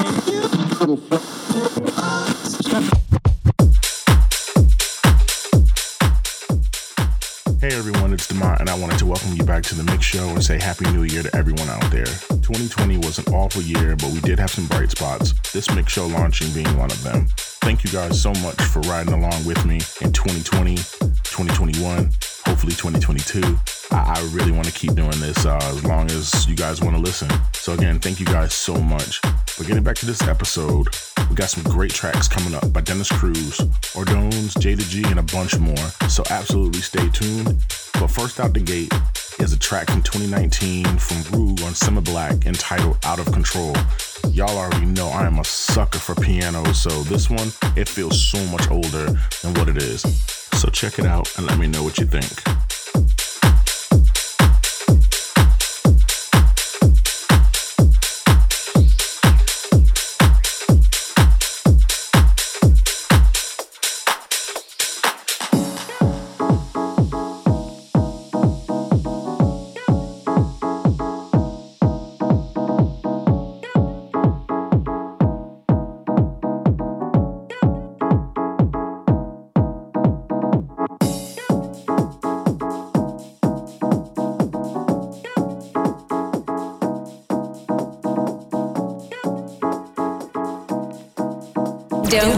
Hey everyone, it's Demont, and I wanted to welcome you back to the Mix Show and say Happy New Year to everyone out there. 2020 was an awful year, but we did have some bright spots, this Mix Show launching being one of them. Thank you guys so much for riding along with me in 2020, 2021, hopefully 2022. I, I really want to keep doing this uh, as long as you guys want to listen. So, again, thank you guys so much. But getting back to this episode, we got some great tracks coming up by Dennis Cruz, Ordonez, Jayda G, and a bunch more. So, absolutely stay tuned. But first out the gate is a track from 2019 from Rue on Summer Black entitled Out of Control. Y'all already know I am a sucker for piano, so this one, it feels so much older than what it is. So check it out and let me know what you think.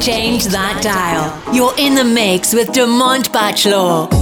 Change that dial. You're in the mix with Demont Bachelor.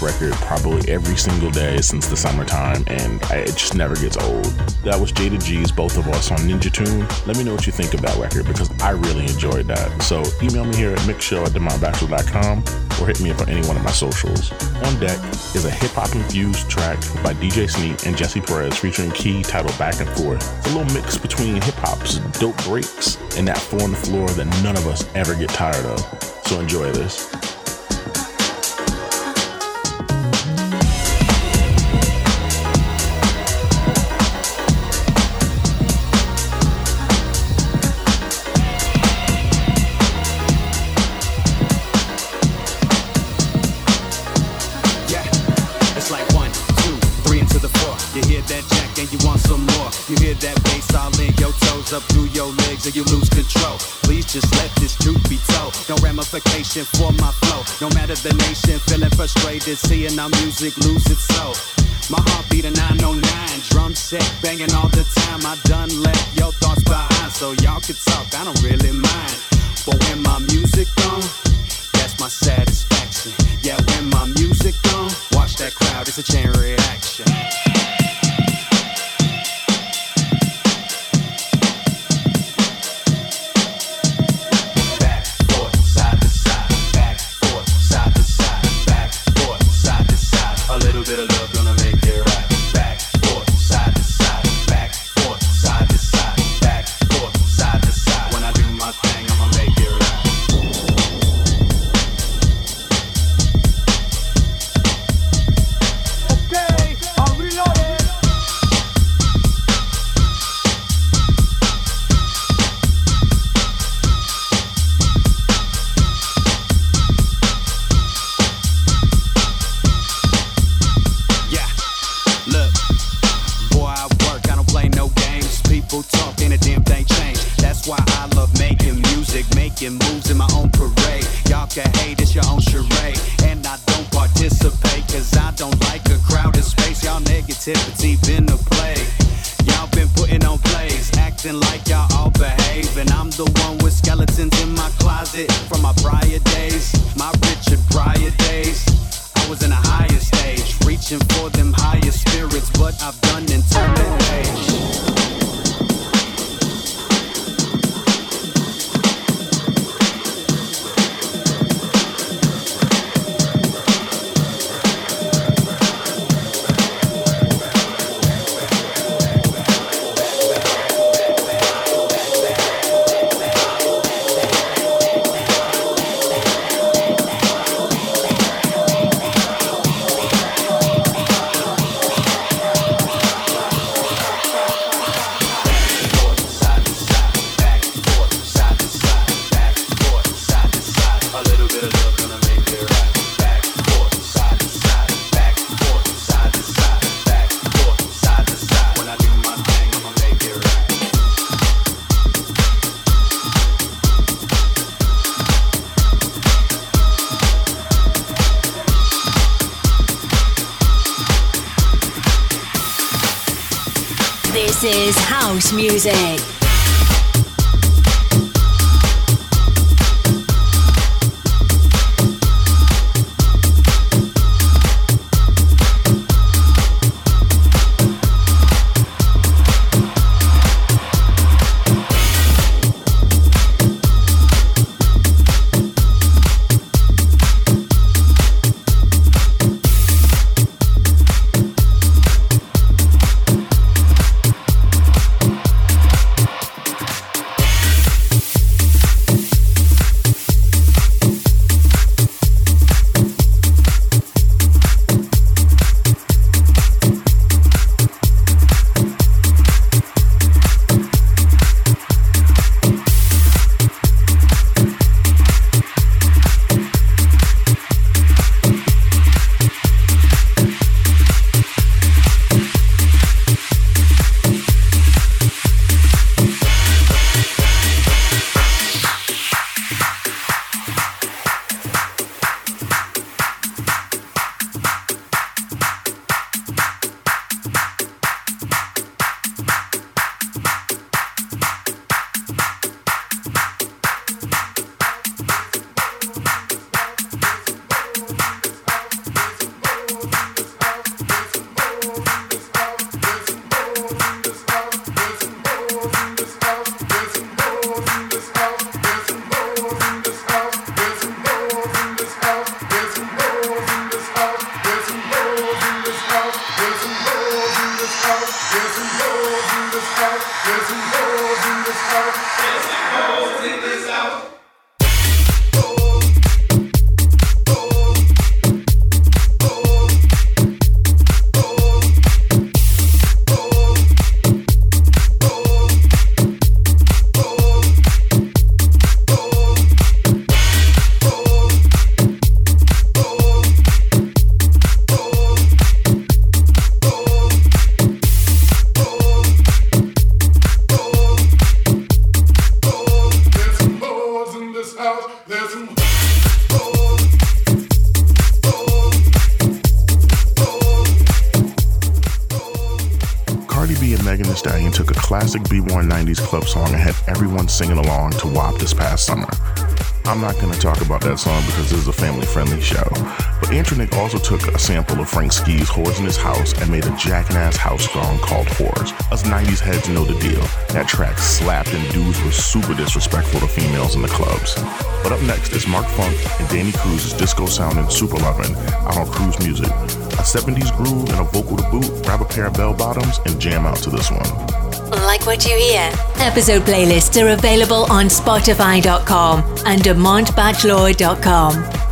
Record probably every single day since the summertime, and it just never gets old. That was Jayda G's Both of Us on Ninja Tune. Let me know what you think of that record because I really enjoyed that. So email me here at mixshow at demontbachelor.com or hit me up on any one of my socials. On deck is a hip hop infused track by DJ Sneak and Jesse Perez featuring Key titled Back and Forth. It's a little mix between hip hop's dope breaks and that four on the floor that none of us ever get tired of. So enjoy this. And you lose control. Please just let this truth be told. No ramification for my flow. No matter the nation, feeling frustrated, seeing our music lose its soul. My heartbeat a 909, drum set banging all the time. I done left your thoughts behind, so y'all can talk. I don't really mind. But when my music gone, that's my satisfaction. Yeah, when my music gone, watch that crowd, it's a chain reaction. Took a sample of Frank Ski's Whores in His House and made a jackass house song called Whores. Us 90s heads know the deal. That track slapped and dudes were super disrespectful to females in the clubs. But up next is Mark Funk and Danny Cruz's disco sounding Super Lovin' out on Cruise Music. A 70s groove and a vocal to boot, grab a pair of bell bottoms and jam out to this one. Like what you hear? Episode playlists are available on Spotify.com and DemontBachelor.com.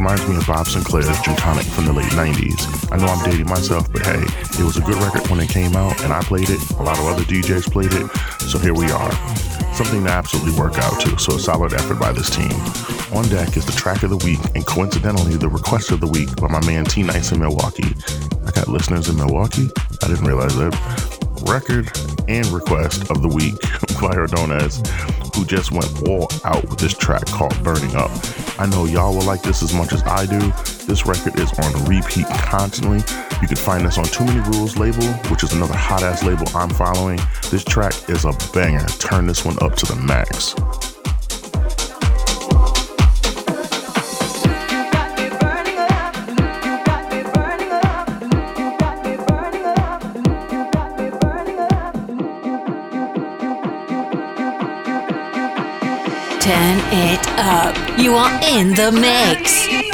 reminds me of Bob Sinclar's Gymtonic from the late 90s. I know I'm dating myself, but hey, it was a good record when it came out, and I played it. A lot of other DJs played it, so here we are. Something to absolutely work out to, so a solid effort by this team. On deck is the track of the week, and coincidentally, the request of the week by my man T Nice in Milwaukee. I got listeners in Milwaukee? I didn't realize that record and request of the week by Ordonez, who just went all out with this track called Burning Up. I know y'all will like this as much as I do. This record is on repeat constantly. You can find this on Too Many Rules label, which is another hot ass label I'm following. This track is a banger. Turn this one up to the max. 'Turn it up. You are in the mix.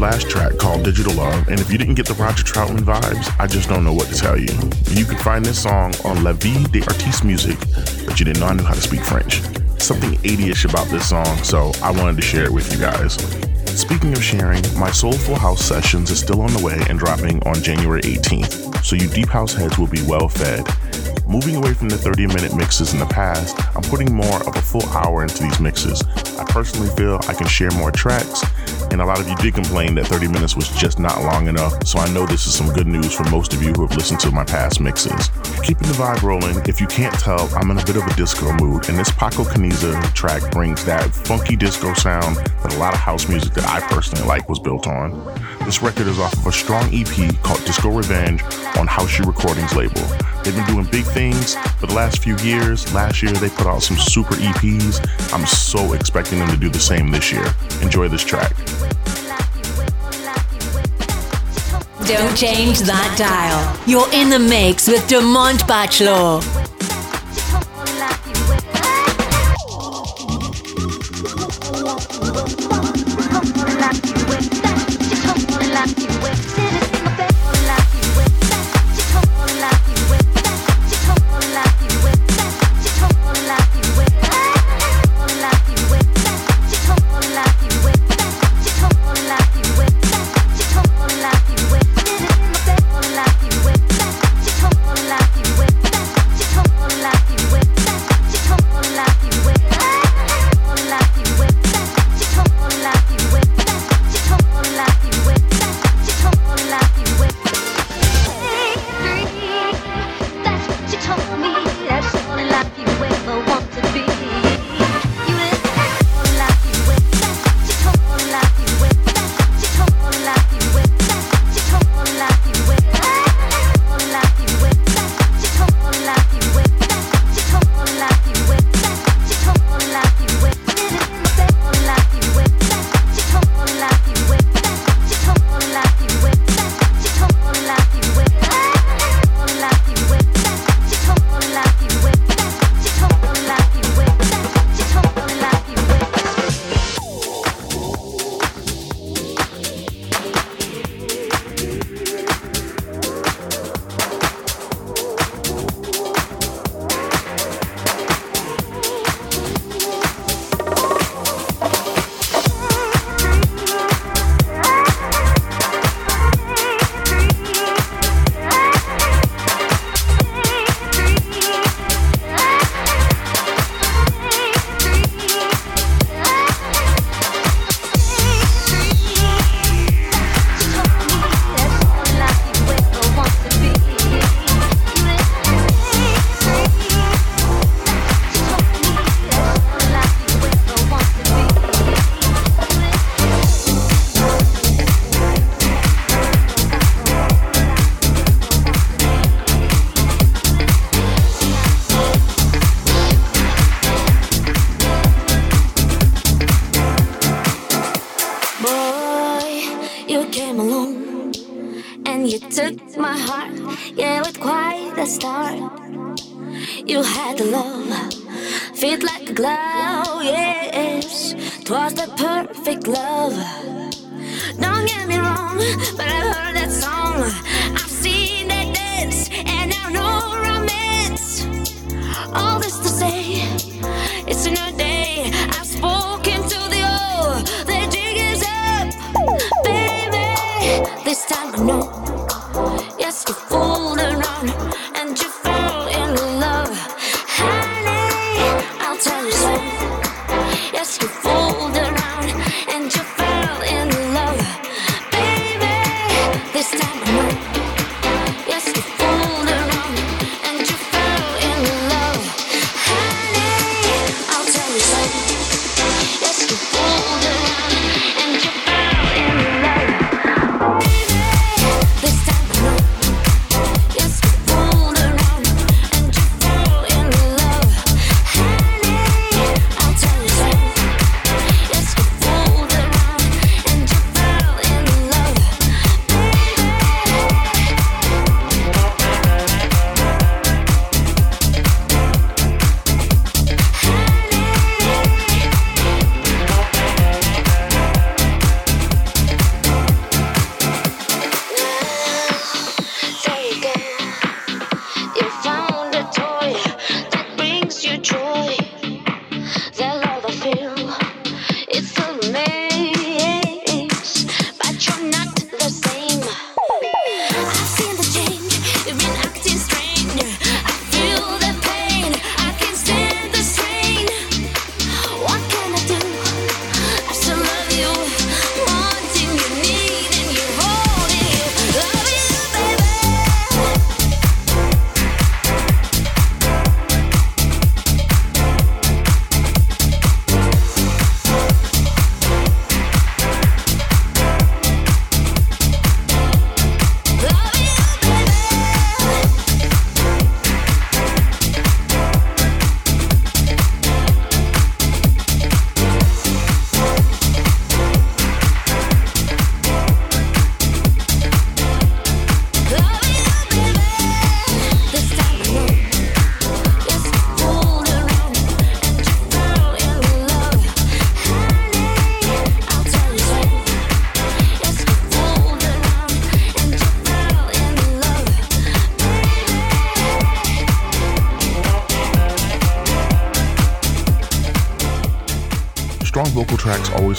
Last track called Digital Love, and if you didn't get the Roger Troutman vibes, I just don't know what to tell you. You can find this song on La Vie des Artistes Music, but you didn't know I knew how to speak French. Something 80ish about this song, so I wanted to share it with you guys. Speaking of sharing, my Soulful House sessions is still on the way and dropping on January 18th, so you deep house heads will be well fed. Moving away from the 30 minute mixes in the past, I'm putting more of a full hour into these mixes. I personally feel I can share more tracks, and a lot of you did complain that 30 minutes was just not long enough, so I know this is some good news for most of you who have listened to my past mixes. Keeping the vibe rolling, if you can't tell, I'm in a bit of a disco mood, and this Paco Caniza track brings that funky disco sound that a lot of house music that I personally like was built on. This record is off of a strong EP called Disco Revenge on House Shoe Recordings label. They've been doing big things for the last few years. Last year, they put out some super EPs. I'm so expecting them to do the same this year. Enjoy this track. Don't change that dial. You're in the mix with Demont Bachelor.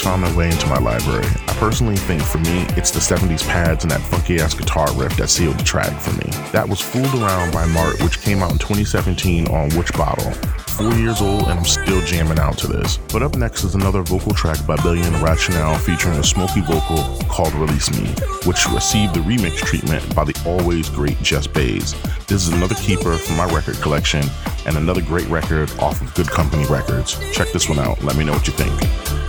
Found their way into my library. I personally think for me, it's the 70s pads and that funky ass guitar riff that sealed the track for me. That was Fooled Around by Mart, which came out in 2017 on Which Bottle four years old and I'm still jamming out to this. But up next is another vocal track by Billy and Rationale featuring a smoky vocal called Release Me, which received the remix treatment by the always great Jess Bays. This is another keeper from my record collection and another great record off of Good Company Records. Check this one out. Let me know what you think.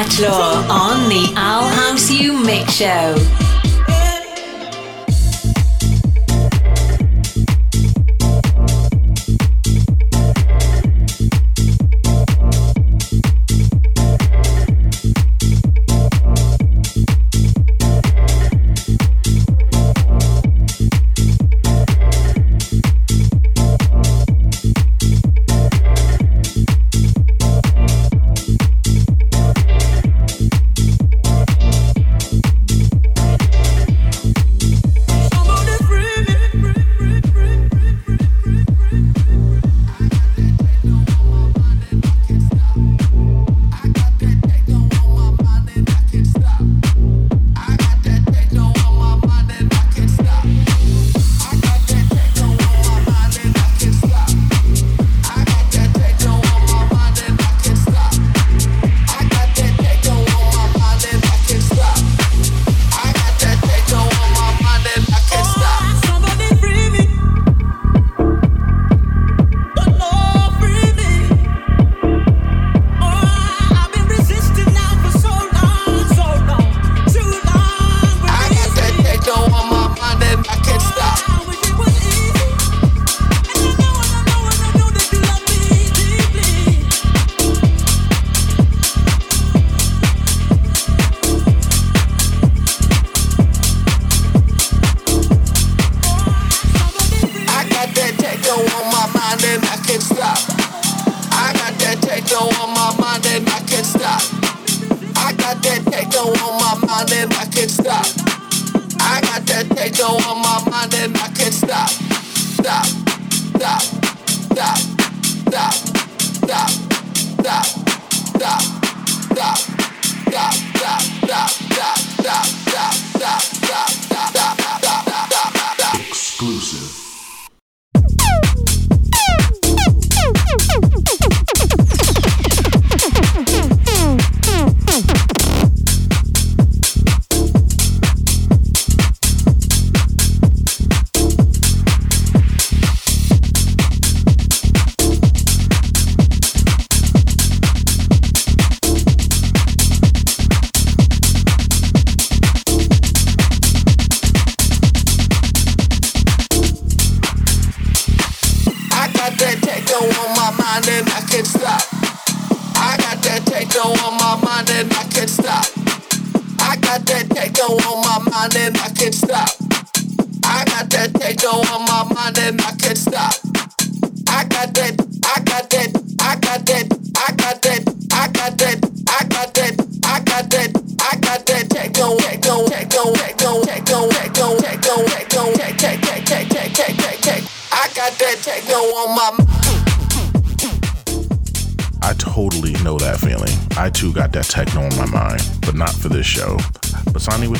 Bachelor on the I'll House You Mix Show.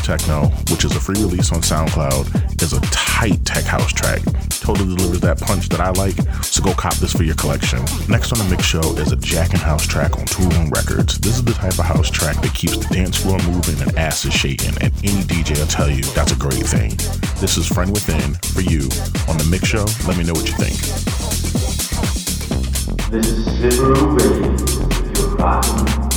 Techno, which is a free release on SoundCloud, is a tight tech house track. Totally delivers that punch that I like, so go cop this for your collection. Next on the mix show is a Jackin' House track on Toolroom Records. This is the type of house track that keeps the dance floor moving and asses shaking, and any DJ will tell you that's a great thing. This is Friend Within for you on the mix show. Let me know what you think. This is Subaru Radio. Rocking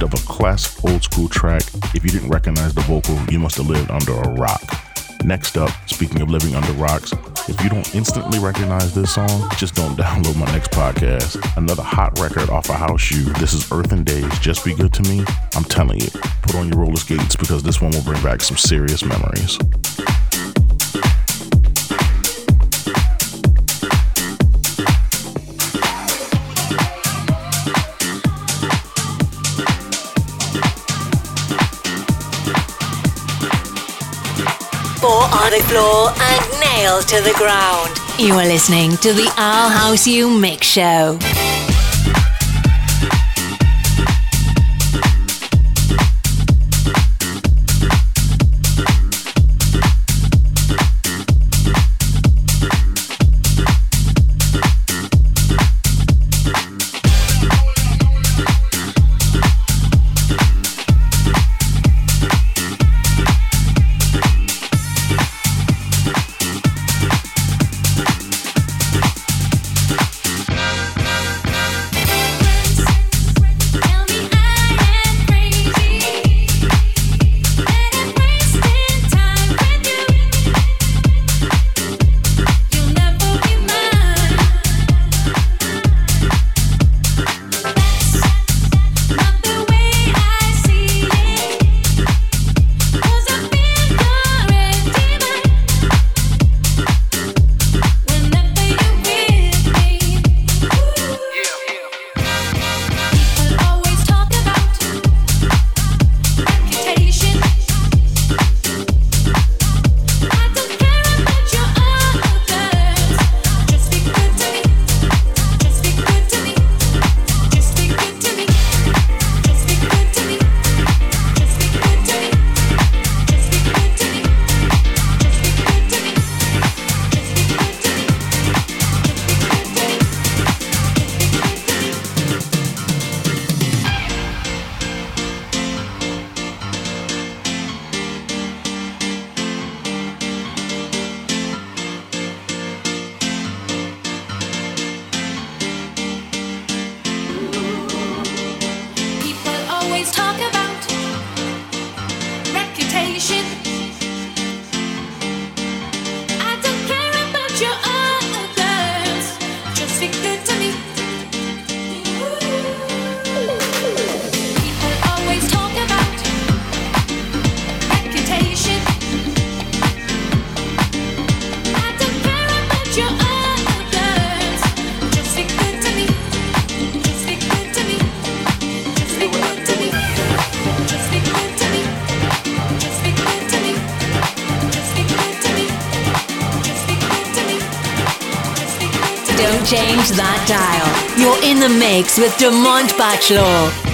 Lift of a classic old school track. If you didn't recognize the vocal, you must have lived under a rock. Next up, speaking of living under rocks, if you don't instantly recognize this song, just don't download my next podcast. Another hot record off a house shoe. This is Earth n Days, Just Be Good to Me. I'm telling you, put on your roller skates because this one will bring back some serious memories. The floor and nails to the ground. You are listening to the I'll House You Mix Show. Change that dial. You're in the mix with Demont Bachelor.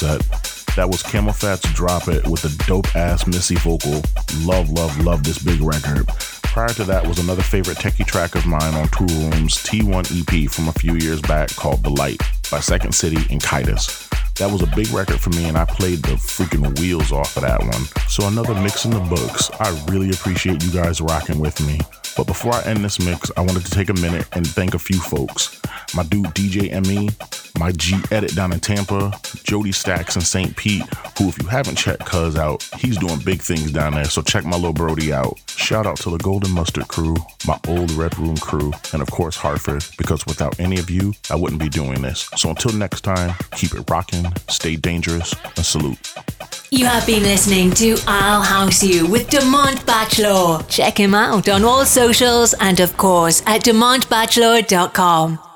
set. That was CamelPhat's Drop It with a dope ass Missy vocal. Love, love, love this big record. Prior to that was another favorite techie track of mine on Toolroom's T1 EP from a few years back called The Light by Second City and Kitus. That was a big record for me, and I played the freaking wheels off of that one. So, another mix in the books. I really appreciate you guys rocking with me. But before I end this mix, I wanted to take a minute and thank a few folks. My dude DJ ME, my G Edit down in Tampa, Jody Stacks in St. Pete, who, if you haven't checked Cuz out, he's doing big things down there, so check my little Brody out. Shout out to the Golden Mustard crew, my old Red Room crew, and of course Hartford, because without any of you, I wouldn't be doing this. So until next time, keep it rocking, stay dangerous, and salute. You have been listening to I'll House You with Demont Bachelor. Check him out on all socials and, of course, at DemontBachelor.com.